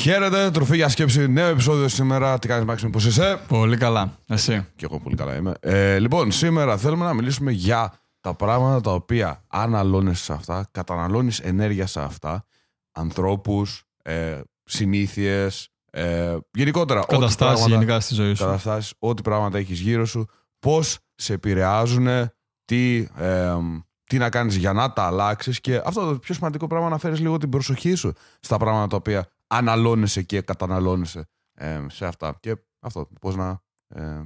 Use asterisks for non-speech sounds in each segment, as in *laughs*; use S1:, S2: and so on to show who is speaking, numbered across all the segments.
S1: Χαίρετε, τροφή για σκέψη, νέο επεισόδιο σήμερα. Τι κάνεις, Μάξιμο, πώς είσαι;
S2: Πολύ καλά. Εσύ;
S1: Και εγώ πολύ καλά είμαι. Ε, λοιπόν, σήμερα θέλουμε να μιλήσουμε για τα πράγματα τα οποία αναλώνεις σε αυτά, καταναλώνεις ενέργεια σε αυτά, ανθρώπους, ε, συνήθειες, ε, γενικότερα.
S2: Καταστάσεις γενικά στη ζωή σου.
S1: Καταστάσεις, ό,τι πράγματα έχεις γύρω σου, πώς σε επηρεάζουν, τι, ε, τι να κάνεις για να τα αλλάξεις και αυτό το πιο σημαντικό πράγμα να φέρεις λίγο την προσοχή σου στα πράγματα τα οποία αναλώνεσαι και καταναλώνεσαι ε, σε αυτά. Και αυτό, πώς να... Ε,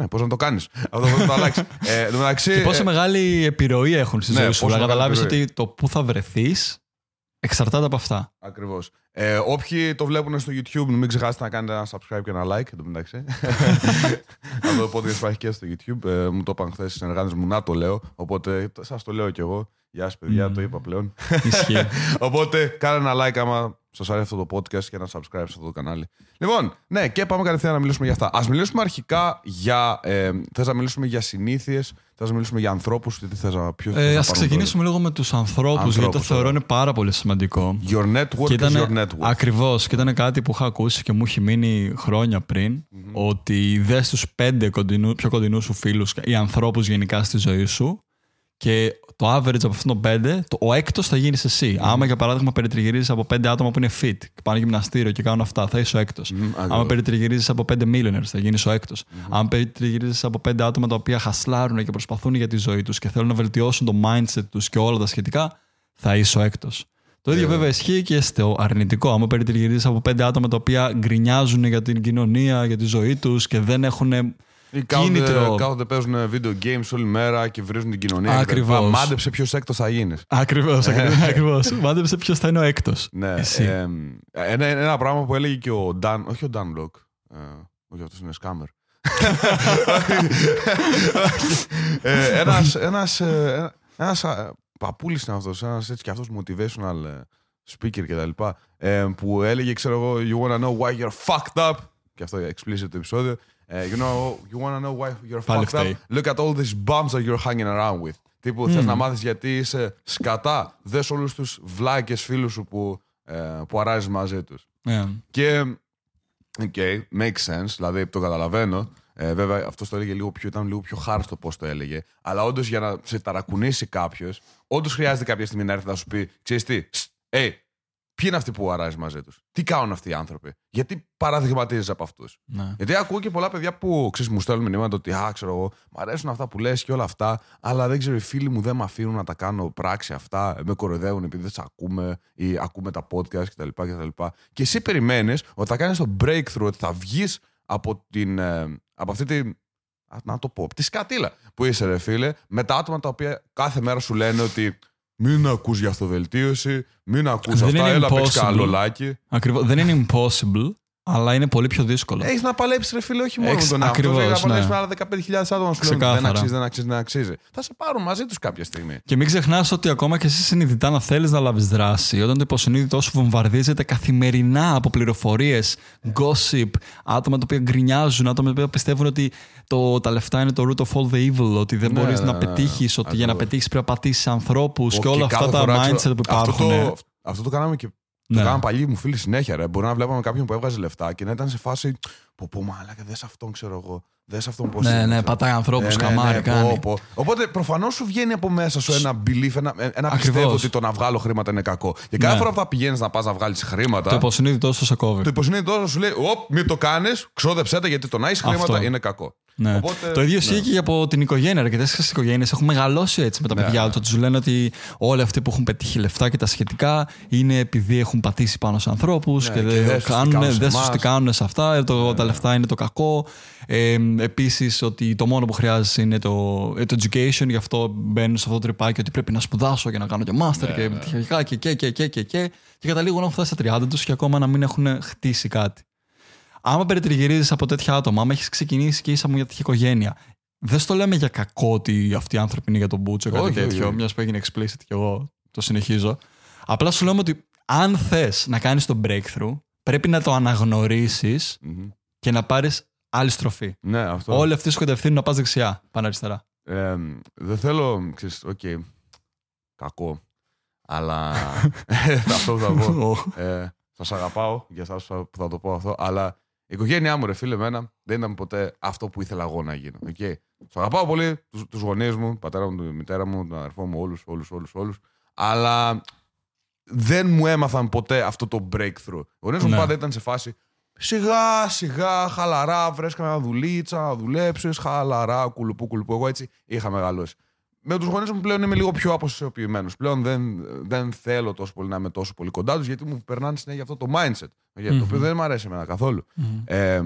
S1: ναι, πώς να το κάνεις. *laughs* Αυτό πώ να το αλλάξεις. Ε, μεταξύ,
S2: και πόση
S1: ε,
S2: μεγάλη επιρροή έχουν στη
S1: ναι,
S2: ζωή σου.
S1: πόσο
S2: Να καταλάβεις
S1: μεγάλη
S2: ότι το πού θα βρεθείς εξαρτάται από αυτά.
S1: Ακριβώς. Ε, όποιοι το βλέπουν στο YouTube, μην ξεχάσετε να κάνετε ένα subscribe και ένα like. Εν τω μεταξύ. Αυτό το podcast υπάρχει και στο YouTube. Ε, μου το είπαν χθες οι συνεργάτες μου να το λέω. Οπότε σας το λέω κι εγώ. Γεια σας, παιδιά,
S2: Μμμ.
S1: το είπα πλέον.
S2: Ισχύει. *laughs*
S1: Οπότε κάνε ένα like άμα σας αρέσει αυτό το podcast και ένα subscribe σε αυτό το κανάλι. Λοιπόν, ναι, και πάμε κατευθείαν να μιλήσουμε για αυτά. Α μιλήσουμε αρχικά για. Ε, θες να μιλήσουμε για συνήθειες, θες να μιλήσουμε για ανθρώπους, τι θες να πει.
S2: ε, Α ξεκινήσουμε λίγο με τους ανθρώπους, γιατί το
S1: Ανθρώπους,
S2: θεωρώ
S1: ωραία.
S2: είναι πάρα πολύ σημαντικό.
S1: Your network
S2: Και
S1: is your
S2: ήταν,
S1: network.
S2: ακριβώς, και ήταν κάτι που είχα ακούσει και μου έχει μείνει χρόνια πριν, ότι δες τους πέντε κοντινού, πιο κοντινούς σου φίλους ή ανθρώπους γενικά στη ζωή σου και το average από αυτόν τον πέντε, το, ο έκτος θα γίνεις εσύ. Άμα για παράδειγμα περιτριγυρίζεις από πέντε άτομα που είναι fit και πάνε γυμναστήριο και κάνουν αυτά, θα είσαι ο έκτος.
S1: Μμμ,
S2: Άμα
S1: ακριβώς.
S2: περιτριγυρίζεις από πέντε millionaires, θα γίνεις ο έκτος. Αν περιτριγυρίζεις από πέντε άτομα τα οποία χασλάρουν και προσπαθούν για τη ζωή τους και θέλουν να βελτιώσουν το mindset τους και όλα τα σχετικά, θα είσαι ο έκτος. Το ίδιο
S1: Ε.
S2: βέβαια ισχύει και στο αρνητικό. Άμα περιτριγυρίζεις από πέντε άτομα τα οποία γκρινιάζουν για την κοινωνία, για τη ζωή τους και δεν έχουν.
S1: Ή κάθονται,
S2: κίνητρο.
S1: κάθονται, παίζουν video games όλη μέρα και βρίζουν την κοινωνία.
S2: Ακριβώς.
S1: κτλ. Μάντεψε ποιος έκτος θα γίνεις.
S2: Ακριβώς, ακριβώς. Μάντεψε ποιος θα είναι ο έκτος.
S1: Ναι.
S2: Εσύ.
S1: ε, ένα, ένα πράγμα που έλεγε και ο Dan, όχι ο Dan Locke. Ε, όχι, αυτός είναι scammer. ε, ένας, ένας, ε, ένας ε, παππούλης είναι αυτός, ένας έτσι και αυτός motivational ε, speaker και τα λοιπά, ε, που έλεγε, ξέρω εγώ, you wanna know why you're fucked up, και αυτό explicit το επεισόδιο, ε, you know, you wanna know why you're
S2: Πάλι
S1: fucked up,
S2: φταίει.
S1: look at all these bums that you're hanging around with. Τύπου θες να μάθεις γιατί είσαι σκατά, δες όλους τους βλάκες φίλους σου που, ε, που αράζεις μαζί τους.
S2: Ναι.
S1: Και. OK, makes sense, δηλαδή το καταλαβαίνω. Ε, βέβαια, αυτός το έλεγε λίγο πιο, ήταν λίγο πιο harsh το πώς το έλεγε. Αλλά όντως για να σε ταρακουνήσει κάποιος, όντως χρειάζεται κάποια στιγμή να έρθει να σου πει: Ξέρεις τι, hey, ποιοι είναι αυτοί που αράζει μαζί τους, τι κάνουν αυτοί οι άνθρωποι, γιατί παραδειγματίζεσαι από αυτούς;
S2: Ναι.
S1: Γιατί ακούω και πολλά παιδιά που ξέρεις, μου στέλνουν μηνύματα ότι Α, ξέρω εγώ, μου αρέσουν αυτά που λες και όλα αυτά, αλλά δεν ξέρω, οι φίλοι μου δεν με αφήνουν να τα κάνω πράξη αυτά, με κοροϊδεύουν επειδή δεν σε ακούμε ή ακούμε τα podcast κτλ. κτλ. Και εσύ περιμένεις ότι θα κάνεις το breakthrough, ότι θα βγεις από, την, ε, από αυτή την. α, Να το πω, από τη σκατήλα που είσαι, ρε φίλε, με τα άτομα τα οποία κάθε μέρα σου λένε ότι μην ακούς για αυτοβελτίωση, μην ακούς
S2: Δεν
S1: αυτά,
S2: είναι
S1: έλα παίξεις
S2: impossible.
S1: κανένα λολάκι.
S2: Ακριβώς. Δεν είναι impossible, αλλά είναι πολύ πιο δύσκολο.
S1: Έχεις να παλέψεις, ρε φίλε, όχι μόνο
S2: Έχεις-
S1: με τον εαυτό σου.
S2: ακριβώς,
S1: Έχει να παλέψει
S2: ναι.
S1: με άλλα 15.000 άτομα σου λένε δεν
S2: Ξεκάθαρα.
S1: αξίζει, δεν αξίζει, δεν αξίζει. Θα σε πάρουν μαζί τους κάποια στιγμή.
S2: Και μην ξεχνάς ότι ακόμα και εσύ συνειδητά να θέλεις να λάβεις δράση, όταν το υποσυνείδητό σου βομβαρδίζεται καθημερινά από πληροφορίες, gossip, άτομα τα οποία γκρινιάζουν, άτομα τα οποία πιστεύουν ότι το, τα λεφτά είναι το root of all the evil, ότι δεν
S1: Ναι,
S2: μπορείς
S1: ναι,
S2: να
S1: ναι,
S2: πετύχεις, ότι για να
S1: ακριβώς.
S2: πετύχεις πρέπει να πατήσεις ανθρώπους και
S1: Και
S2: όλα αυτά
S1: κάθε
S2: τα
S1: φορά,
S2: mindset
S1: ξέρω,
S2: που υπάρχουν.
S1: Αυτό το, αυτό το κάναμε και
S2: Ναι.
S1: το κάναμε παλιοί μου φίλοι συνέχεια. Ρε. Μπορεί να βλέπαμε κάποιον που έβγαζε λεφτά και να ήταν σε φάση. Πω, πω, μαλάκα, δες αυτόν, ξέρω εγώ. Δες αυτόν πώς
S2: Ναι, ναι, πατάει ανθρώπους, καμάρι κάνει.
S1: πω, πω. Οπότε προφανώς σου βγαίνει από μέσα σου ένα belief, ένα, ένα
S2: Ακριβώς.
S1: πιστεύω ότι το να βγάλω χρήματα είναι κακό. Και κάθε
S2: Ναι.
S1: φορά που θα πηγαίνεις να πας να βγάλεις χρήματα.
S2: Το υποσυνείδητός σου σε κόβει.
S1: Το υποσυνείδητός σου λέει: Οπ, μην το κάνεις, ξόδεψέ τα γιατί το να έχεις χρήματα
S2: Αυτό.
S1: είναι κακό.
S2: Ναι.
S1: Οπότε,
S2: το ίδιο
S1: ναι.
S2: ισχύει και από την οικογένεια. Αρκετέ οικογένειες έχουν μεγαλώσει έτσι με τα
S1: Ναι.
S2: παιδιά τους. Ότι σου λένε ότι όλοι αυτοί που έχουν πετύχει λεφτά και τα σχετικά είναι επειδή έχουν πατήσει πάνω σε ανθρώπους και,
S1: και
S2: δεν
S1: δεν τους τι
S2: κάνουν,
S1: κάνουν σε
S2: δεν τους
S1: εμάς.
S2: τι κάνουν σε αυτά. ε, Το, τα λεφτά είναι το κακό. Ε, Επίσης ότι το μόνο που χρειάζεσαι είναι το, ε, το education. Γι' αυτό μπαίνουν σε αυτό το τρυπάκι ότι πρέπει να σπουδάσω για να κάνω και master
S1: Ναι,
S2: και πτυχιακά και και και και και και. Και καταλήγουν να έχουν φτάσει στα 30 τους και ακόμα να μην έχουν χτίσει κάτι. Άμα περιτριγυρίζεις από τέτοια άτομα, άμα έχεις ξεκινήσει και είσαι από μια τέτοια οικογένεια, δεν στο λέμε για κακό ότι αυτοί οι άνθρωποι είναι για τον Μπούτσο ή κάτι
S1: Όχι, όχι,
S2: τέτοιο,
S1: όχι.
S2: μιας που έγινε explicit και εγώ το συνεχίζω. Απλά σου λέμε ότι αν θες να κάνεις το breakthrough, πρέπει να το αναγνωρίσεις
S1: Μμμ.
S2: και να πάρεις άλλη στροφή.
S1: Ναι, αυτό.
S2: Όλοι αυτοί σου κατευθύνουν να πας δεξιά, πάνω αριστερά.
S1: Ε, δεν θέλω, ξέρεις, οκ, κακό, αλλά *laughs* *laughs* αυτό που θα πω. ε, Σας αγαπάω για εσάς που θα το πω αυτό, αλλά η οικογένειά μου, ρε φίλε, εμένα δεν ήταν ποτέ αυτό που ήθελα εγώ να γίνω. Okay. Τους αγαπάω πολύ, τους γονείς μου, πατέρα μου, τη μητέρα μου, τον αδερφό μου, όλους, όλους, όλους, όλους. Αλλά δεν μου έμαθαν ποτέ αυτό το breakthrough. Οι γονείς μου
S2: Ναι.
S1: πάντα ήταν σε φάση σιγά σιγά, χαλαρά, βρέσκα μια δουλίτσα, να δουλέψεις, χαλαρά, κουλουπού, κουλουπού. Εγώ έτσι είχα μεγαλώσει. Με τους γονείς μου πλέον είμαι λίγο πιο αποσιοποιημένος. Πλέον δεν, δεν θέλω τόσο πολύ να είμαι τόσο πολύ κοντά τους, γιατί μου περνάνε συνέχεια αυτό το mindset. για Το οποίο δεν μου αρέσει εμένα καθόλου. Ε,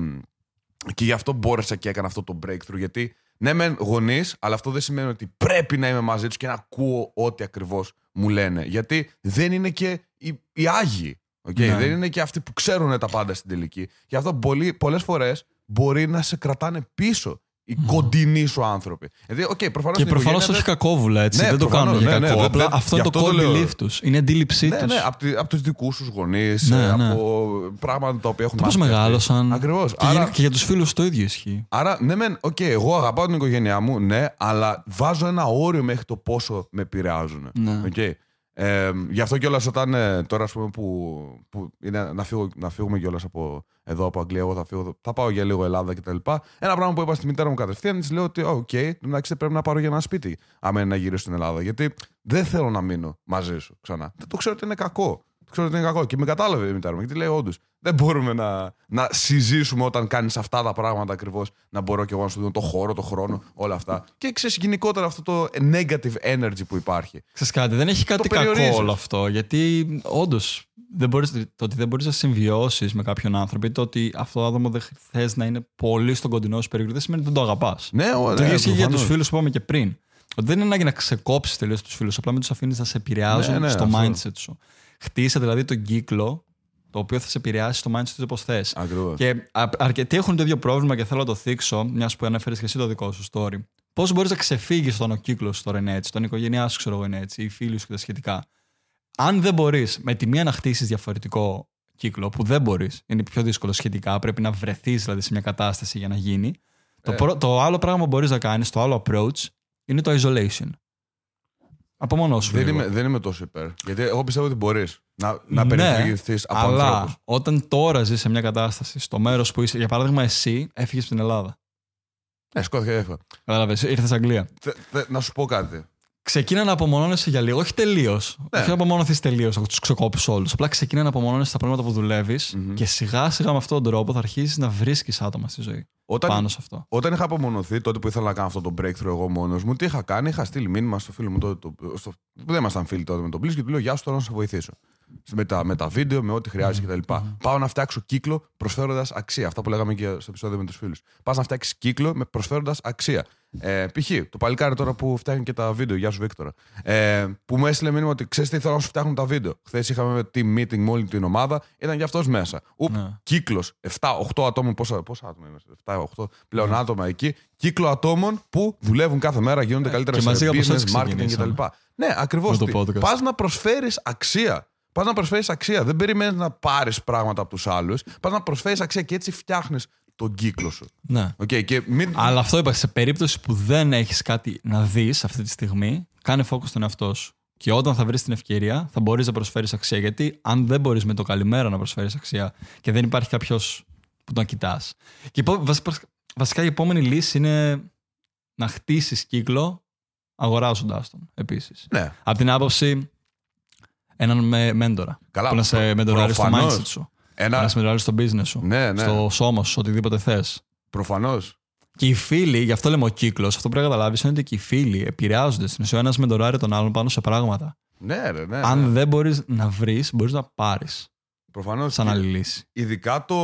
S1: και γι' αυτό μπόρεσα και έκανα αυτό το breakthrough. Γιατί ναι, μεν γονείς, αλλά αυτό δεν σημαίνει ότι πρέπει να είμαι μαζί τους και να ακούω ό,τι ακριβώς μου λένε. Γιατί δεν είναι και οι, οι άγιοι. Okay?
S2: Ναι.
S1: Δεν είναι και αυτοί που ξέρουν τα πάντα στην τελική. Γι' αυτό πολλές φορές μπορεί να σε κρατάνε πίσω οι κοντινοί σου άνθρωποι. Δηλαδή, okay, προφανώς
S2: Και
S1: στην
S2: προφανώς
S1: οικογένεια
S2: όχι
S1: δεν-
S2: κακόβουλα έτσι.
S1: Ναι,
S2: δεν το
S1: προφανώς,
S2: κάνουν για
S1: ναι,
S2: κακό.
S1: ναι,
S2: Απλά
S1: δεν-
S2: αυτό
S1: γι'
S2: είναι το
S1: αυτό το
S2: core
S1: λέω.
S2: belief τους. Είναι αντίληψή
S1: Ναι,
S2: τους.
S1: ναι, από, τη- από τους δικούς σου γονείς,
S2: Ναι, ναι.
S1: από πράγματα τα οποία έχουν
S2: Πώ
S1: μάθει αυτοί.
S2: μεγάλωσαν.
S1: Ακριβώς.
S2: Και,
S1: Άρα-
S2: για- και για τους φίλους το ίδιο ισχύει.
S1: Άρα, ναι, μεν, οκ, εγώ αγαπάω την οικογένειά μου, ναι, αλλά βάζω ένα όριο μέχρι το πόσο με επηρεάζουν.
S2: Ναι.
S1: Οκ. Ε, γι' αυτό κιόλας όταν ε, τώρα, ας πούμε, που, που είναι να, φύγω, να φύγουμε κιόλας από εδώ, από Αγγλία, εγώ θα φύγω, θα πάω για λίγο Ελλάδα κτλ. Ένα πράγμα που είπα στη μητέρα μου κατευθείαν, της λέω ότι, οκ, εντάξει, πρέπει να πάρω για ένα σπίτι, άμα είναι να γυρίσω στην Ελλάδα. Γιατί δεν θέλω να μείνω μαζί σου ξανά. Δεν το ξέρω ότι είναι κακό. Το ξέρω ότι είναι κακό. Και με κατάλαβε η μητέρα μου, γιατί λέει, όντως, δεν μπορούμε να, να συζήσουμε όταν κάνεις αυτά τα πράγματα ακριβώς. Να μπορώ κι εγώ να σου δίνω το χώρο, το χρόνο, όλα αυτά. Και ξέρεις γενικότερα αυτό το negative energy που υπάρχει.
S2: Ξέρεις κάτι, δεν έχει κάτι κακό
S1: περιορίζεις.
S2: όλο αυτό. Γιατί όντως το ότι δεν μπορείς να συμβιώσεις με κάποιον άνθρωπο ή το ότι αυτό το άτομο δεν θες να είναι πολύ στον κοντινό σου περίγυρο δεν σημαίνει ότι δεν το αγαπάς.
S1: Ναι, ο-
S2: Το
S1: ναι,
S2: ίδιο ισχύει για τους
S1: προφανώς.
S2: φίλους που είπαμε και πριν. Ότι δεν είναι ανάγκη να ξεκόψεις τελείως τους φίλους, απλά μην τους αφήνεις να σε επηρεάζουν
S1: Ναι, ναι,
S2: στο
S1: αυτό.
S2: mindset σου. Χτίσε δηλαδή τον κύκλο το οποίο θα σε επηρεάσει στο mindset του όπως θες.
S1: Ακριβώς.
S2: Και α- αρκετοί έχουν το ίδιο πρόβλημα και θέλω να το θίξω, μιας που ανέφερες και εσύ το δικό σου story. Πώς μπορείς να ξεφύγεις όταν ο κύκλος σου τώρα είναι έτσι, όταν η οικογένειά σου ξέρω εγώ είναι έτσι, οι φίλοι σου και τα σχετικά. Αν δεν μπορείς με τη μία να χτίσεις διαφορετικό κύκλο, που δεν μπορείς, είναι πιο δύσκολο σχετικά, πρέπει να βρεθείς δηλαδή σε μια κατάσταση για να γίνει. Το,
S1: Ε.
S2: πρω- το άλλο πράγμα που μπορείς να κάνεις, το άλλο approach, είναι το isolation. Από μόνο σου.
S1: Δεν
S2: λίγο.
S1: είμαι, δεν είμαι τόσο υπέρ. Γιατί εγώ πιστεύω ότι μπορείς να, να
S2: Ναι,
S1: περιφερειθεί από
S2: αλλά
S1: ανθρώπους.
S2: όταν τώρα ζεις σε μια κατάσταση, στο μέρος που είσαι, για παράδειγμα, εσύ έφυγες από την Ελλάδα.
S1: Ναι, σκόθηκε έφα.
S2: Κατάλαβες, ήρθες Αγγλία.
S1: Να σου πω κάτι.
S2: Ξεκίνα να απομονώνεσαι για λίγο, όχι τελείως.
S1: Ναι.
S2: Όχι να απομονωθείς τελείως, να τους ξεκόψεις όλους. Απλά ξεκίνα να απομονώνεσαι στα πράγματα που δουλεύεις και σιγά σιγά με αυτόν τον τρόπο θα αρχίσεις να βρίσκεις άτομα στη ζωή.
S1: Όταν,
S2: Πάνω σε αυτό.
S1: όταν είχα απομονωθεί, τότε που ήθελα να κάνω αυτό το breakthrough εγώ μόνος μου, τι είχα κάνει, είχα στείλει μήνυμα στο φίλο μου τότε, το, στο, που δεν ήμασταν φίλοι τότε με τον Πλήσ και του λέω Γεια σου, τώρα να σε βοηθήσω. Με τα, με τα βίντεο, με ό,τι χρειάζεται κτλ. Πάω να φτιάξω κύκλο προσφέροντας αξία. Αυτά που λέγαμε και στο επεισόδιο με τους φίλους. Πας να φτιάξεις κύκλο με προσφέροντας αξία. Ε, π.χ. το παλικάρι τώρα που φτιάχνει και τα βίντεο, Γεια σου Βίκτορα. Ε, που μου έστειλε μήνυμα ότι ξέρεις τι θέλω να σου φτιάχνουν τα βίντεο. Χθες είχαμε team meeting με όλη την ομάδα, ήταν και αυτός μέσα. Ουπ,
S2: Ναι.
S1: κύκλος 7-8 ατόμων. Πόσα, πόσα άτομα είμαστε, 7-8 πλέον άτομα εκεί. Κύκλο ατόμων που δουλεύουν κάθε μέρα, γίνονται καλύτερα
S2: και
S1: σε
S2: μαζί από
S1: business,
S2: εσάς
S1: marketing κτλ.
S2: ξεκινήσαμε.
S1: Ναι, ακριβώς.
S2: Με το podcast.
S1: Πας να προσφέρεις αξία. Πας να προσφέρεις αξία. Δεν περιμένεις να πάρεις πράγματα από τους άλλους. Πας να προσφέρεις αξία και έτσι φτιάχνεις τον κύκλο σου.
S2: Ναι.
S1: Okay, και μην...
S2: Αλλά αυτό είπα, σε περίπτωση που δεν έχεις κάτι να δεις αυτή τη στιγμή, κάνε focus στον εαυτό σου. Και όταν θα βρεις την ευκαιρία, θα μπορείς να προσφέρεις αξία. Γιατί αν δεν μπορείς με το καλημέρα να προσφέρεις αξία και δεν υπάρχει κάποιος που τον κοιτάς. Και υπό- βασ- βασικά η επόμενη λύση είναι να χτίσεις κύκλο αγοράζοντάς τον επίσης.
S1: Ναι,
S2: Από την άποψη έναν με μέντορα.
S1: Καλά,
S2: που να σε μεντοράρει στο
S1: προφανώς.
S2: mindset σου.
S1: ένα.
S2: Να σε μεντοράρει στο business σου.
S1: Ναι, ναι.
S2: Στο σώμα σου, οτιδήποτε θες.
S1: Προφανώς.
S2: Και οι φίλοι, γι' αυτό λέμε ο κύκλος, αυτό που πρέπει να καταλάβεις είναι ότι και οι φίλοι επηρεάζονται στην ουσία. Ο ένας μεντοράρει τον άλλον πάνω σε πράγματα.
S1: Ναι, ρε, ναι.
S2: Αν δεν μπορείς να βρεις, μπορείς να πάρεις
S1: Προφανώς.
S2: σαν άλλη λύση.
S1: Ειδικά το.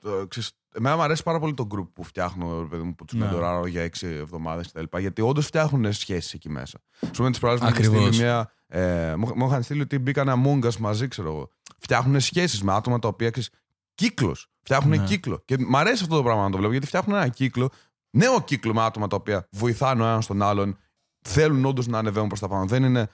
S1: το ξέρεις, εμένα μου αρέσει πάρα πολύ το group που φτιάχνω, ρε παιδί μου, που τους
S2: Ναι.
S1: μεντοράρω για έξι εβδομάδες κτλ. Γιατί όντως φτιάχνουν σχέσεις εκεί μέσα. Σου πούμε τις προάλλες μου είχαν
S2: Ακριβώς.
S1: στείλει μια. Ε, μου, μου είχαν στείλει ότι μπήκαν Among Us μαζί, ξέρω εγώ. Φτιάχνουν σχέσεις με άτομα τα οποία ξέρει. Κύκλος. Φτιάχνουν
S2: Ναι.
S1: κύκλο. Και μου αρέσει αυτό το πράγμα να το βλέπω γιατί φτιάχνουν ένα κύκλο. Νέο κύκλο με άτομα τα οποία βοηθάνε ο ένας τον άλλον. Θέλουν όντως να ανεβαίνουν προς τα πάνω. Δεν είναι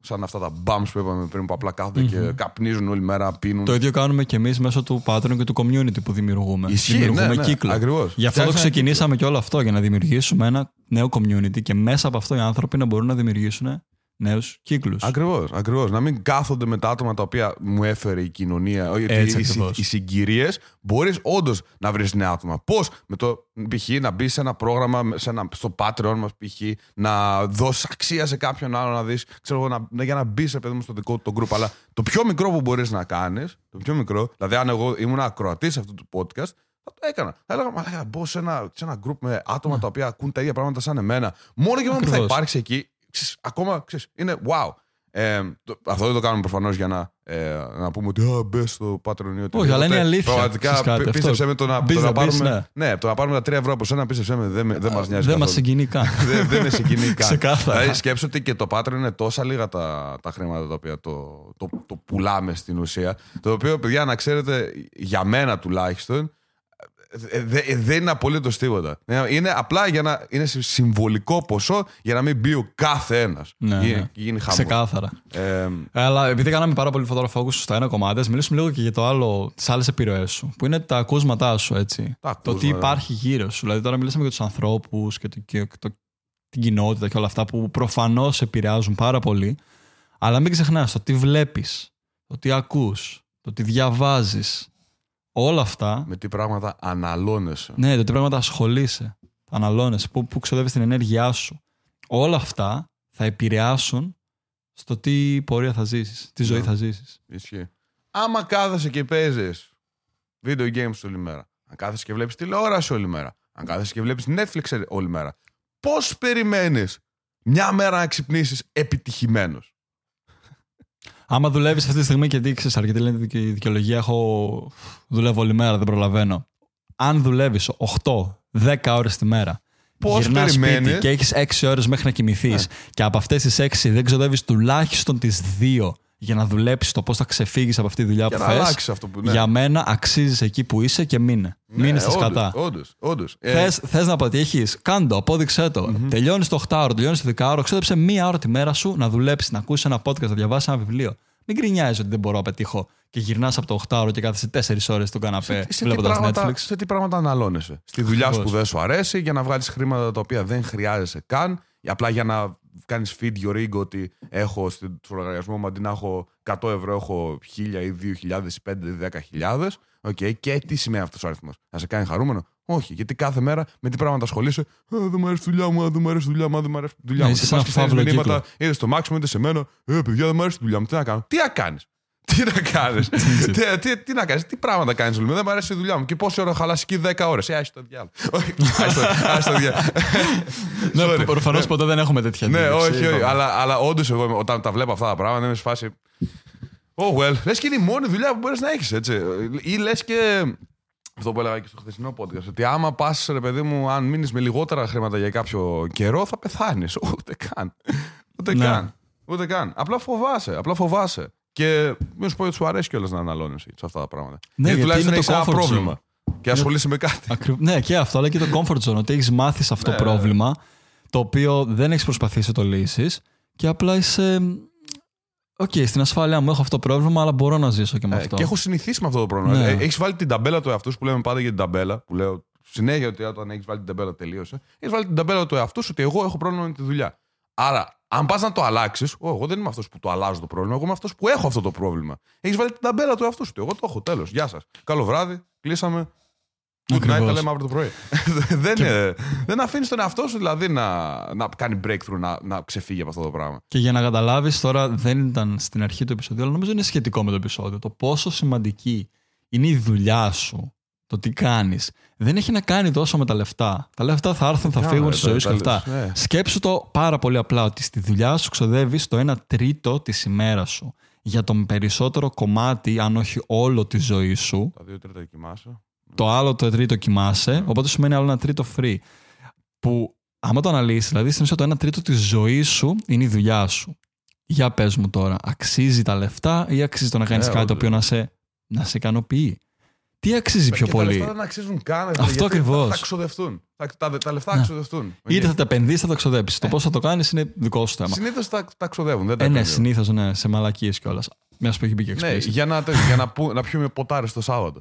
S1: σαν αυτά τα bumps που είπαμε πριν που απλά κάθονται και καπνίζουν όλη μέρα, πίνουν.
S2: Το ίδιο κάνουμε και εμείς μέσω του Patreon και του community που δημιουργούμε.
S1: Ισχύει,
S2: δημιουργούμε
S1: ναι, ναι,
S2: κύκλο.
S1: ακριβώς.
S2: Γι' αυτό το
S1: Φτιάξαμε
S2: ξεκινήσαμε και όλο αυτό, για να δημιουργήσουμε ένα νέο community και μέσα από αυτό οι άνθρωποι να μπορούν να δημιουργήσουν νέους κύκλους.
S1: Ακριβώς, ακριβώς. Να μην κάθονται με τα άτομα τα οποία μου έφερε η κοινωνία. Γιατί
S2: Έτσι
S1: οι, συ-
S2: ακριβώς.
S1: οι συγκυρίες μπορείς όντως να βρεις νέα άτομα. Πώς με το π.χ. να μπεις σε ένα πρόγραμμα, σε ένα, στο Patreon μας π.χ. να δώσεις αξία σε κάποιον άλλο να δεις, ξέρω εγώ, να, για να μπεις σε παιδί μου στο δικό του το group. Αλλά το πιο μικρό που μπορείς να κάνεις, το πιο μικρό, δηλαδή αν εγώ ήμουν ακροατής αυτού του podcast, θα το έκανα. Θα έλεγα, μα να μπω σε ένα, σε ένα group με άτομα τα οποία ακούν τα ίδια πράγματα σαν εμένα. Μόνο και μόνο που θα
S2: Ακριβώς.
S1: υπάρξεις εκεί, ξέρεις, ακόμα ξέρεις, είναι wow. Ε, το- αυτό δεν το κάνουμε προφανώς για να, ε, να πούμε ότι «Α, μπες στο Patreon ή οτιδήποτε».
S2: Όχι, αλλά είναι η αλήθεια.
S1: Πραγματικά
S2: Ξέρεις κάτι,
S1: πι- πίστεψε
S2: αυτό.
S1: με το να,
S2: Μπεις
S1: το να
S2: να μπεις,
S1: πάρουμε.
S2: ναι.
S1: Ναι, το να πάρουμε τα 3 ευρώ από σένα, πίστεψε με, δεν, με- δεν μας νοιάζει.
S2: Δεν μας
S1: καθόλου.
S2: συγκινεί καν. *laughs*
S1: δεν, δεν με συγκινεί καν.
S2: Ξεκάθαρα.
S1: Δηλαδή, σκέψω ότι και το Patreon είναι τόσα λίγα τα, τα χρήματα τα οποία το, το, το πουλάμε στην ουσία. Το οποίο, παιδιά, να ξέρετε, για μένα τουλάχιστον, ε, δε- ε, δεν είναι απολύτως τίποτα. Ε, Είναι απλά για να είναι σε συμβολικό ποσό για να μην μπει ο κάθε ένας.
S2: Ναι, ναι.
S1: γίνει, γίνει χαμός.
S2: Ξεκάθαρα.
S1: Ε,
S2: Αλλά επειδή κάναμε πάρα πολύ φωτογραφό στο ένα κομμάτι, ας μιλήσουμε λίγο και για το άλλο, τις άλλες επιρροές σου. Που είναι τα ακούσματά σου, έτσι.
S1: Τα
S2: το τι
S1: ακούσματα.
S2: υπάρχει γύρω σου. Δηλαδή, τώρα μιλήσαμε για τους ανθρώπους και, το, και το- την κοινότητα και όλα αυτά που προφανώς επηρεάζουν πάρα πολύ. Αλλά μην ξεχνάς το τι βλέπεις, το τι ακούς, το τι διαβάζεις. Όλα αυτά.
S1: με τι πράγματα αναλώνεσαι.
S2: Ναι, το τι πράγματα ασχολείσαι. Αναλώνεσαι, πού, πού ξοδεύεις την ενέργειά σου. Όλα αυτά θα επηρεάσουν στο τι πορεία θα ζήσεις, τι ζωή
S1: Ναι.
S2: θα ζήσεις.
S1: Ισχύει. Άμα κάθεσαι και παίζεις video games όλη μέρα, αν κάθεσαι και βλέπεις τηλεόραση όλη μέρα, αν κάθεσαι και βλέπεις Netflix όλη μέρα, πώς περιμένεις μια μέρα να ξυπνήσεις επιτυχημένος;
S2: Άμα δουλεύεις αυτή τη στιγμή και δείξει αρκετή λένε η δικαιολογία, έχω δουλεύω όλη μέρα, δεν προλαβαίνω. Αν δουλεύεις 8-10 ώρες τη μέρα,
S1: Πώς
S2: γυρνάς
S1: περιμένεις-
S2: σπίτι και έχεις 6 ώρες μέχρι να κοιμηθείς
S1: Ναι.
S2: και από αυτές τις 6 δεν ξοδεύεις τουλάχιστον τις 2 για να δουλέψεις το πώς θα ξεφύγεις από αυτή τη δουλειά
S1: Για
S2: που
S1: να
S2: θες.
S1: αλλάξεις αυτό που ναι.
S2: Για μένα αξίζεις εκεί που είσαι και μείνε. Μείνε στα σκατά.
S1: Όντως, όντως.
S2: Θες, θες να πετύχει, κάντο, απόδειξέ το. Τελειώνεις το 8ωρο, τελειώνεις το 10ωρο, ξόδεψε μία ώρα τη μέρα σου να δουλέψεις, να ακούσεις ένα podcast, να διαβάσεις ένα βιβλίο. Μην γκρινιάζεις ότι δεν μπορώ να πετύχω και γυρνάς από το 8ωρο και κάθεσαι 4 ώρες στον καναπέ
S1: σε, τι
S2: βλέποντας
S1: πράγματα,
S2: Netflix.
S1: σε τι πράγματα αναλώνεσαι; Στη δουλειά σου
S2: Ακριβώς.
S1: που δεν σου αρέσει, για να βγάλεις χρήματα τα οποία δεν χρειάζεσαι καν, ή απλά για να κάνεις feed your ego ότι έχω στον λογαριασμό μου αντί να έχω 100 ευρώ, έχω 1000 ή 2000 ή 5 ή 10.000. Okay. Και τι σημαίνει αυτός ο αριθμός; Να σε κάνει χαρούμενο; Όχι, γιατί κάθε μέρα με τι πράγματα ασχολείσαι. Α, δεν μου αρέσει η δουλειά μου, α, δεν μου αρέσει η δουλειά μου, α, δεν μου αρέσει η δουλειά
S2: Ναι,
S1: μου.
S2: είσαι
S1: Και
S2: σε
S1: πας
S2: ένα
S1: και στέλνεις
S2: φαύλο
S1: μηνύματα,
S2: κύκλο.
S1: είτε στο Μάξιμο είτε σε μένα. Ε, παιδιά, δεν μου αρέσει η δουλειά μου. Τι να κάνω. Τι να κάνεις; Τι να κάνεις; τι, τι, τι να κάνεις, τι πράγματα κάνεις όλη μέρα. Δεν μου αρέσει η δουλειά μου. Και πόση ώρα χαλάσει εκεί 10 ώρες; Ε, άσχη το διάλογο. Όχι, άσχη το- άσχη το διάλογο.
S2: Ναι,
S1: Sorry.
S2: προφανώς ποτέ δεν έχουμε τέτοια
S1: Ναι,
S2: αντίληψη,
S1: όχι, όχι.
S2: είπαμε.
S1: Αλλά, αλλά όντως εγώ όταν τα βλέπω αυτά τα πράγματα είμαι σε φάση. Oh well. Λες και είναι η μόνη δουλειά που μπορείς να έχεις, έτσι. Ή λες και. Αυτό που έλεγα και στο χθεσινό podcast. Ότι άμα πας, ρε παιδί μου, αν μείνεις με λιγότερα χρήματα για κάποιο καιρό, θα πεθάνεις. Ούτε καν. Ούτε
S2: Ναι.
S1: καν. Ούτε καν. Απλά φοβάσαι. Απλά φοβάσαι. Και μην σου πω ότι σου αρέσει κιόλας να αναλώνεσαι σε αυτά τα πράγματα.
S2: Ναι, γιατί
S1: τουλάχιστον
S2: είναι το
S1: έχεις ένα
S2: comfort zone.
S1: πρόβλημα. Και ασχολείσαι με κάτι.
S2: Ακρι- Ναι, και αυτό, αλλά και το comfort zone. Ότι έχεις μάθει σε αυτό το
S1: Ναι.
S2: πρόβλημα, το οποίο δεν έχεις προσπαθήσει να το λύσεις και απλά είσαι. Οκ, στην ασφάλειά μου έχω αυτό το πρόβλημα, αλλά μπορώ να ζήσω και με
S1: Ε,
S2: αυτό.
S1: και έχω συνηθίσει με αυτό το πρόβλημα.
S2: Ναι.
S1: έχεις βάλει την ταμπέλα του εαυτού σου που λέμε πάντα για την ταμπέλα. Που λέω συνέχεια ότι όταν έχεις βάλει την ταμπέλα τελείωσε. Έχεις βάλει την ταμπέλα του εαυτού σου ότι εγώ έχω πρόβλημα με τη δουλειά. Άρα, αν πας να το αλλάξεις, εγώ δεν είμαι αυτός που το αλλάζω το πρόβλημα. Εγώ είμαι αυτός που έχω αυτό το πρόβλημα. Έχεις βάλει την ταμπέλα του εαυτού σου. ότι Εγώ το έχω. Τέλος. Γεια σας. Καλό βράδυ. Κλείσαμε. Good night,
S2: Ακριβώς.
S1: τα λέμε αύριο το πρωί. *laughs* δεν, ε, δεν αφήνεις τον εαυτό σου δηλαδή να, να κάνει breakthrough, να, να ξεφύγει από αυτό το πράγμα.
S2: Και για να καταλάβεις τώρα, δεν ήταν στην αρχή του επεισόδου, αλλά νομίζω είναι σχετικό με το επεισόδιο. Το πόσο σημαντική είναι η δουλειά σου, το τι κάνεις, δεν έχει να κάνει τόσο με τα λεφτά. Τα λεφτά θα έρθουν, θα
S1: Κάνε,
S2: φύγουν
S1: τα-
S2: στη ζωή σου
S1: τα
S2: και αυτά.
S1: λες, ναι.
S2: Σκέψου το πάρα πολύ απλά ότι στη δουλειά σου ξοδεύεις το 1 τρίτο της ημέρας σου. Για τον περισσότερο κομμάτι, αν όχι όλο τη ζωή σου,
S1: Τα δύο τρίτα κοιμάσαι.
S2: το άλλο το τρίτο κοιμάσαι, οπότε σημαίνει άλλο ένα τρίτο free. Που άμα το αναλύσεις, δηλαδή στην ουσία το ένα τρίτο της ζωής σου είναι η δουλειά σου. Για πες μου τώρα, αξίζει τα λεφτά ή αξίζει το να κάνεις
S1: Ε,
S2: κάτι το
S1: όντως.
S2: οποίο να σε, να σε ικανοποιεί; Τι αξίζει πιο
S1: και Τα
S2: πολύ;
S1: λεφτά δεν αξίζουν καν.
S2: Αυτό
S1: γιατί
S2: ακριβώς.
S1: Θα, θα ξοδευτούν. Θα, τα, τα λεφτά
S2: Ναι.
S1: ξοδευτούν.
S2: Είτε θα τα επενδύσεις, θα τα ξοδέψεις. Το πώς θα το κάνεις είναι δικό σου θέμα.
S1: Συνήθως τα, τα ξοδεύουν. Δεν τα
S2: Ε, ναι,
S1: επενδύουν.
S2: συνήθως ναι, σε μαλακίες κιόλας. Μιας που έχει μπει και
S1: Ναι,
S2: explicit.
S1: για να, για να, πού- να πιούμε ποτάρι το Σάββατο.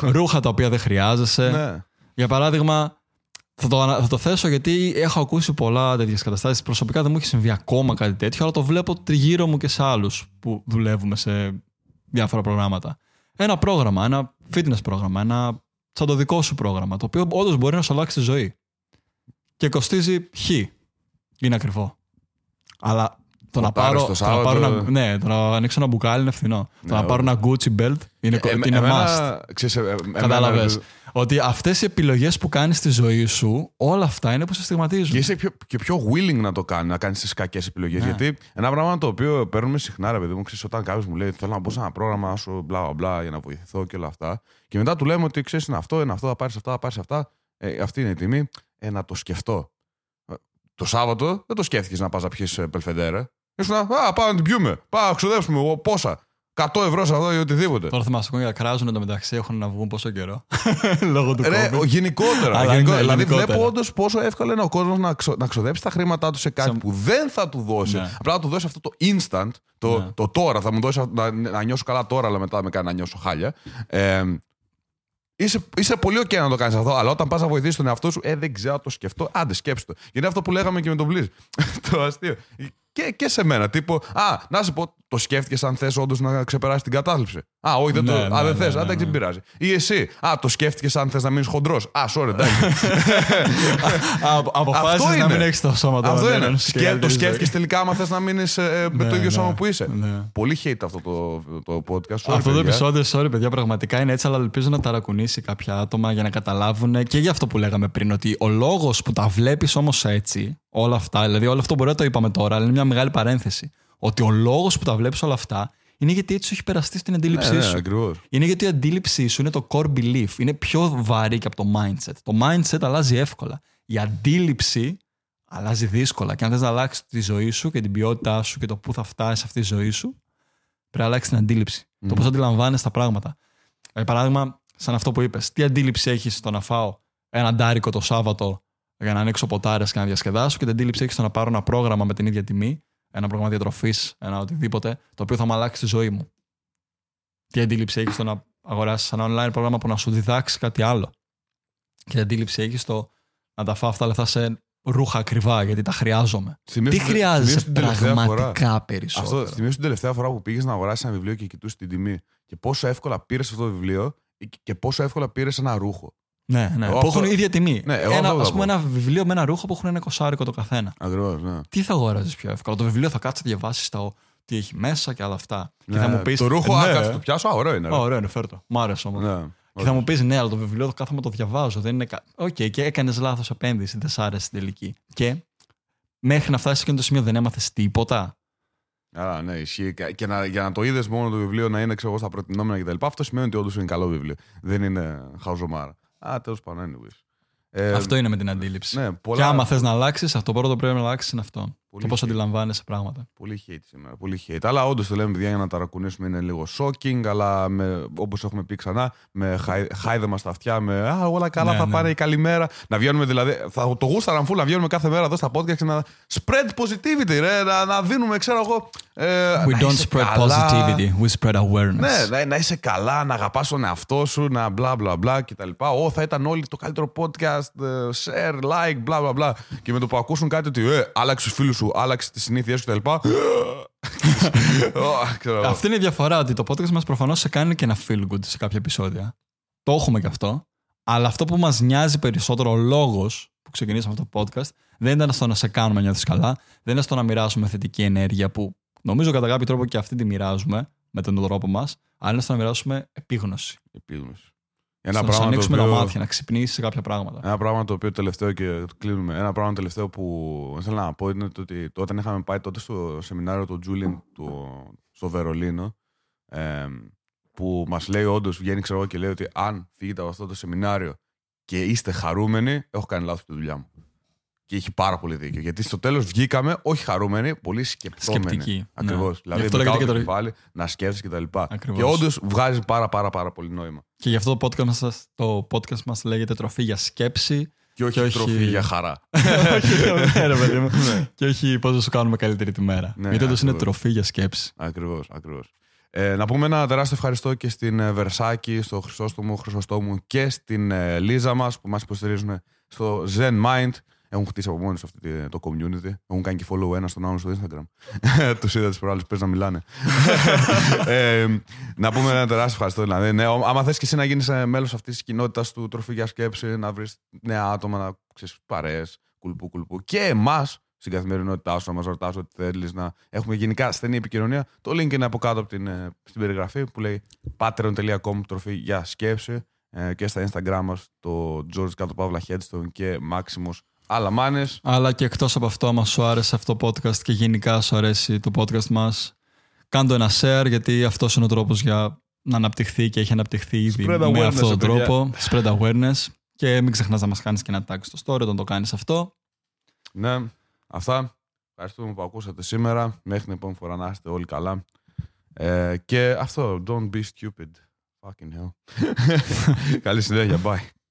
S2: Ρούχα τα οποία δεν χρειάζεσαι.
S1: ναι.
S2: Για παράδειγμα, Θα το, ανα- θα το θέσω γιατί έχω ακούσει πολλά τέτοιες καταστάσεις. Προσωπικά δεν μου έχει συμβεί ακόμα κάτι τέτοιο, αλλά το βλέπω τριγύρω μου και σε άλλους που δουλεύουμε σε διάφορα προγράμματα. Ένα πρόγραμμα, ένα fitness πρόγραμμα, ένα σαν το δικό σου πρόγραμμα, το οποίο όντως μπορεί να σου αλλάξει τη ζωή. Και κοστίζει χ. Είναι ακριβό. Αλλά το να
S1: Πορτάρεις
S2: πάρω,
S1: το
S2: το να πάρω
S1: Σάββατο.
S2: ένα, ναι, το να ανοίξω ένα μπουκάλι είναι φθηνό. το
S1: Ναι,
S2: να πάρω ένα Gucci belt είναι,
S1: Ε,
S2: είναι
S1: εμένα,
S2: must.
S1: ξέρεις, ε, ε, εμένα-
S2: Κατάλαβες. Ότι αυτές οι επιλογές που κάνεις στη ζωή σου, όλα αυτά είναι που σε
S1: Και
S2: στιγματίζουν.
S1: είσαι πιο, και πιο willing να το κάνεις, να κάνεις τις κακές επιλογές.
S2: Ναι.
S1: Γιατί ένα πράγμα το οποίο παίρνουμε συχνά, ρε παιδί μου, ξέρεις, όταν κάποιος μου λέει Θέλω να μπω σε ένα πρόγραμμα σου, μπλα μπλα μπλα, για να βοηθηθώ και όλα αυτά. Και μετά του λέμε ότι ξέρεις, είναι αυτό, είναι αυτό, θα πάρεις αυτά, θα πάρεις αυτά. Ε, αυτή είναι η τιμή. Ε, να το σκεφτώ. Ε, Το Σάββατο δεν το σκέφτηκες να πας να πιεις πελφεντέρα. Ήσουν, α, πάω να την πιούμε. Πάω να ξοδέψουμε εγώ πόσα. 100 ευρώ σε αυτό ή οτιδήποτε.
S2: Τώρα θυμάσαι ακόμα κράζουν εντωμεταξύ, έχουν να βγουν πόσο καιρό. *laughs* Λόγω του
S1: Ρε,
S2: COVID.
S1: ο- γενικότερα. *laughs*
S2: Αλλά
S1: γενικό-
S2: ναι,
S1: δηλαδή,
S2: γενικότερα.
S1: βλέπω όντως πόσο εύκολο είναι ο κόσμος να, ξο, να ξοδέψει τα χρήματά του σε κάτι
S2: Σαν-
S1: που δεν θα του δώσει.
S2: Ναι.
S1: Απλά να του δώσει αυτό το instant, το,
S2: Ναι.
S1: το τώρα. Θα μου δώσει αυτό- να, να νιώσω καλά τώρα, αλλά μετά με κάνει να νιώσω χάλια. Ε, Είσαι, είσαι πολύ OK να το κάνεις αυτό, αλλά όταν πας να βοηθήσεις τον εαυτό σου, ε, δεν ξέρω, το σκεφτώ. Άντε, σκέψτε το. Γιατί είναι αυτό που λέγαμε και με τον Bliss. *laughs* το αστείο. Και, και σε μένα. Τύπο, Α, να σου πω, το σκέφτηκες αν θες όντως να ξεπεράσει την κατάθλιψη. Α, όχι, δεν
S2: Ναι,
S1: το.
S2: ναι,
S1: α, δεν
S2: ναι,
S1: θες.
S2: ναι,
S1: Α,
S2: ναι.
S1: δεν πειράζει. Ή εσύ, Α, το σκέφτηκες αν θες να μείνεις χοντρός. Α, sorry, εντάξει. *laughs*
S2: Αποφάσισες να
S1: είναι.
S2: μην έχεις το σώμα του
S1: αυτό
S2: ανέναν
S1: είναι.
S2: σου
S1: Σκέ,
S2: και
S1: το
S2: καλύτερη ζωής.
S1: σκέφτηκες τελικά άμα θες να μείνεις με
S2: Ναι,
S1: το ίδιο
S2: ναι,
S1: σώμα που είσαι.
S2: ναι.
S1: Πολύ hate αυτό το, το podcast. Sorry,
S2: Αυτό το
S1: παιδιά.
S2: επεισόδιο, sorry παιδιά, πραγματικά είναι έτσι, αλλά ελπίζω να ταρακουνήσει κάποια άτομα για να καταλάβουν και για αυτό που λέγαμε πριν, ότι ο λόγος που τα βλέπεις όμως έτσι, όλα αυτά, δηλαδή όλο αυτό μπορεί να το είπαμε τώρα, αλλά είναι μια μεγάλη παρένθεση. Ότι ο λόγος που τα βλέπεις όλα αυτά είναι γιατί έτσι σου έχει περαστεί στην αντίληψή
S1: Ναι, ναι,
S2: σου.
S1: ακριβώς.
S2: Είναι γιατί η αντίληψή σου είναι το core belief. Είναι πιο βαρύ και από το mindset. Το mindset αλλάζει εύκολα. Η αντίληψη αλλάζει δύσκολα. Και αν θες να αλλάξεις τη ζωή σου και την ποιότητά σου και το πού θα φτάσεις αυτή τη ζωή σου, πρέπει να αλλάξεις την αντίληψη. Το πώς αντιλαμβάνεσαι τα πράγματα. Για παράδειγμα, σαν αυτό που είπες, τι αντίληψη έχεις στο να φάω ένα ντάρικο το Σάββατο για να ανοίξω ποτάρες και να διασκεδάσω, και τι αντίληψη έχει στο να πάρω ένα πρόγραμμα με την ίδια τιμή, ένα πρόγραμμα διατροφής, ένα οτιδήποτε, το οποίο θα μου αλλάξει τη ζωή μου. Τι αντίληψη έχει στο να αγοράσεις ένα online πρόγραμμα που να σου διδάξει κάτι άλλο. Και τι αντίληψη έχει στο να τα φάω αυτά τα λεφτά σε ρούχα ακριβά, γιατί τα χρειάζομαι.
S1: Θυμήσου
S2: Τι
S1: την-
S2: χρειάζεσαι
S1: θυμήσου την τελευταία
S2: πραγματικά
S1: φορά.
S2: περισσότερο;
S1: Αυτό θυμίζω την τελευταία φορά που πήγες να αγοράσεις ένα βιβλίο και κοιτούσες την τιμή. Και πόσο εύκολα πήρες αυτό το βιβλίο και πόσο εύκολα πήρες ένα ρούχο.
S2: Ναι, ναι.
S1: Εγώ
S2: που
S1: αυτό-
S2: έχουν ίδια τιμή.
S1: Ναι, εγώ
S2: ένα,
S1: αυτό θα
S2: ας πούμε,
S1: πω.
S2: ένα βιβλίο με ένα ρούχο που έχουν ένα εικοσάρικο το καθένα.
S1: Ακριβώς, ναι.
S2: Τι θα αγοράζεις πιο εύκολα. Το βιβλίο θα κάτσει να διαβάσεις το τι έχει μέσα και όλα αυτά. Και
S1: Ναι,
S2: θα μου πει.
S1: Το ρούχο, α, κάτσε το πιάσω, α, ωραίο είναι. ρε.
S2: Ωραίο είναι, φέρ' το. Μ' άρεσε όμως.
S1: Ναι.
S2: Και θα μου πεις, ναι, αλλά το βιβλίο το κάθομαι το διαβάζω. Δεν είναι. κα- Οκ, και έκανες λάθος επένδυση, δεν σ' άρεσε στην τελική. Και μέχρι να φτάσεις σε εκείνο το σημείο δεν έμαθες τίποτα.
S1: Άρα, ναι, ισχύει. Και να, για να το είδες μόνο το βιβλίο να είναι ξέρω, εγώ, στα προτεινόμενα κτλ. Αυτό σημαίνει ότι όντως είναι καλό βιβλίο. Δεν είναι χαζομάρα. Α, τέλος πάντων, anyways. Ε,
S2: αυτό είναι με την αντίληψη.
S1: ναι, πολλά-
S2: Και άμα θες να αλλάξεις, αυτό πρώτο που πρέπει να αλλάξεις είναι αυτό.
S1: Πολύ
S2: το πώς
S1: χι-
S2: αντιλαμβάνεσαι πράγματα.
S1: Πολύ hate σήμερα. Πολύ hate. Αλλά όντως το λέμε, παιδιά, για να ταρακουνήσουμε είναι λίγο shocking, αλλά όπως έχουμε πει ξανά, με χάι, χάιδεμα στα αυτιά, με Α, όλα καλά,
S2: Ναι,
S1: θα
S2: ναι.
S1: πάνε η καλημέρα. Να βγαίνουμε δηλαδή. Θα το γούσταραν φούλα να βγαίνουμε κάθε μέρα εδώ στα podcast και να spread positivity, ρε, να, να δίνουμε, ξέρω εγώ. Ε,
S2: We
S1: να
S2: don't
S1: είσαι
S2: spread
S1: καλά.
S2: positivity, we spread awareness.
S1: Ναι, να, να είσαι καλά, να αγαπάς τον εαυτό σου, να μπλα μπλα μπλα κτλ. Ω, θα ήταν όλοι το καλύτερο podcast, ε, share, like, μπλα μπλα μπλα. Και με το που ακούσουν κάτι ότι ε, άλλαξε του φίλου σου, άλλαξε τι συνήθειέ σου κτλ. *laughs* Ω, ξέρω εγώ.
S2: Αυτή είναι η διαφορά, ότι το podcast μας προφανώς σε κάνει και ένα feel good σε κάποια επεισόδια. Το έχουμε και αυτό. Αλλά αυτό που μας νοιάζει περισσότερο, ο λόγος που ξεκινήσαμε αυτό το podcast, δεν ήταν στο να σε κάνουμε να νιώθεις καλά, δεν είναι στο να μοιράσουμε θετική ενέργεια που νομίζω κατά κάποιο τρόπο και αυτή τη μοιράζουμε με τον τρόπο μας, αλλά είναι στο να μοιράσουμε επίγνωση.
S1: Επίγνωση.
S2: Στο
S1: Ένα
S2: να σου
S1: πράγμα, το
S2: ανοίξουμε τα
S1: οποίο,
S2: μάτια, να ξυπνήσεις σε κάποια πράγματα.
S1: ένα πράγμα το οποίο τελευταίο και το κλείνουμε. Ένα πράγμα τελευταίο που θέλω να πω είναι το ότι όταν είχαμε πάει τότε στο σεμινάριο του Τζούλιν του, στο Βερολίνο, ε, που μας λέει όντως, βγαίνει ξέρω εγώ και λέει ότι αν φύγετε από αυτό το σεμινάριο και είστε χαρούμενοι, έχω κάνει λάθος τη δουλειά μου. Και έχει πάρα πολύ δίκιο. Γιατί στο τέλος βγήκαμε όχι χαρούμενοι, πολύ σκεπτόμενοι.
S2: Σκεπτικοί,
S1: Ακριβώς.
S2: ναι.
S1: Δηλαδή,
S2: Γι' αυτό
S1: με
S2: λέγεται
S1: κάτω
S2: και
S1: το
S2: το-
S1: κεφάλι, να σκέφτεσαι κτλ.
S2: Ακριβώς.
S1: Και όντως βγάζει πάρα, πάρα, πάρα πολύ νόημα.
S2: Και γι' αυτό το podcast, μας, το podcast μας λέγεται τροφή για σκέψη
S1: Και όχι,
S2: Και όχι-
S1: τροφή για χαρά. *laughs*
S2: όχι, ναι, ρε παιδί μου. *laughs* Και όχι πώς θα σου κάνουμε καλύτερη τη μέρα.
S1: Ναι,
S2: Γιατί όντως είναι
S1: ακριβώς.
S2: τροφή για σκέψη.
S1: Ακριβώς, ακριβώς. Ε, να πούμε ένα τεράστιο ευχαριστώ και στην ε, Βερσάκη, στο Χρυσόστομο, Χρυσοστόμου και στην ε, Λίζα μας που μας υποστηρίζουν στο Zen Mind. Έχουν χτίσει από μόνοι τους το community. Έχουν κάνει και follow ένα στον άλλο στο Instagram. *laughs* τους είδα τις προάλλες που να μιλάνε. *laughs* ε, να πούμε ένα τεράστιο ευχαριστώ. Δηλαδή, ναι, άμα θες και εσύ να γίνεις μέλος αυτής της κοινότητας του τροφή για σκέψη, να βρεις νέα άτομα, να ξέρεις παρέες, κουλπού, κουλπού. Και εμάς στην καθημερινότητά σου, να μας ρωτάς ό,τι θέλεις, να έχουμε γενικά στενή επικοινωνία. Το link είναι από κάτω από την, ε, στην περιγραφή που λέει patreon.com τροφή για σκέψη ε, και στα Instagram μας το George κάτω παύλα Headstone και Maximus Αλαμάνε.
S2: Αλλά και εκτός από αυτό, άμα σου άρεσε αυτό το podcast και γενικά σου αρέσει το podcast μας, κάντε ένα share γιατί αυτός είναι ο τρόπος για να αναπτυχθεί και έχει αναπτυχθεί ήδη με αυτόν τον τρόπο. Spread awareness. Και μην ξεχνάς να μας κάνεις και ένα tag στο story όταν το κάνεις αυτό.
S1: Ναι. Αυτά. Ευχαριστούμε που ακούσατε σήμερα. Μέχρι την επόμενη φορά να είστε όλοι καλά. Ε, και αυτό, don't be stupid. Fucking hell. *laughs* Καλή συνέχεια. Bye.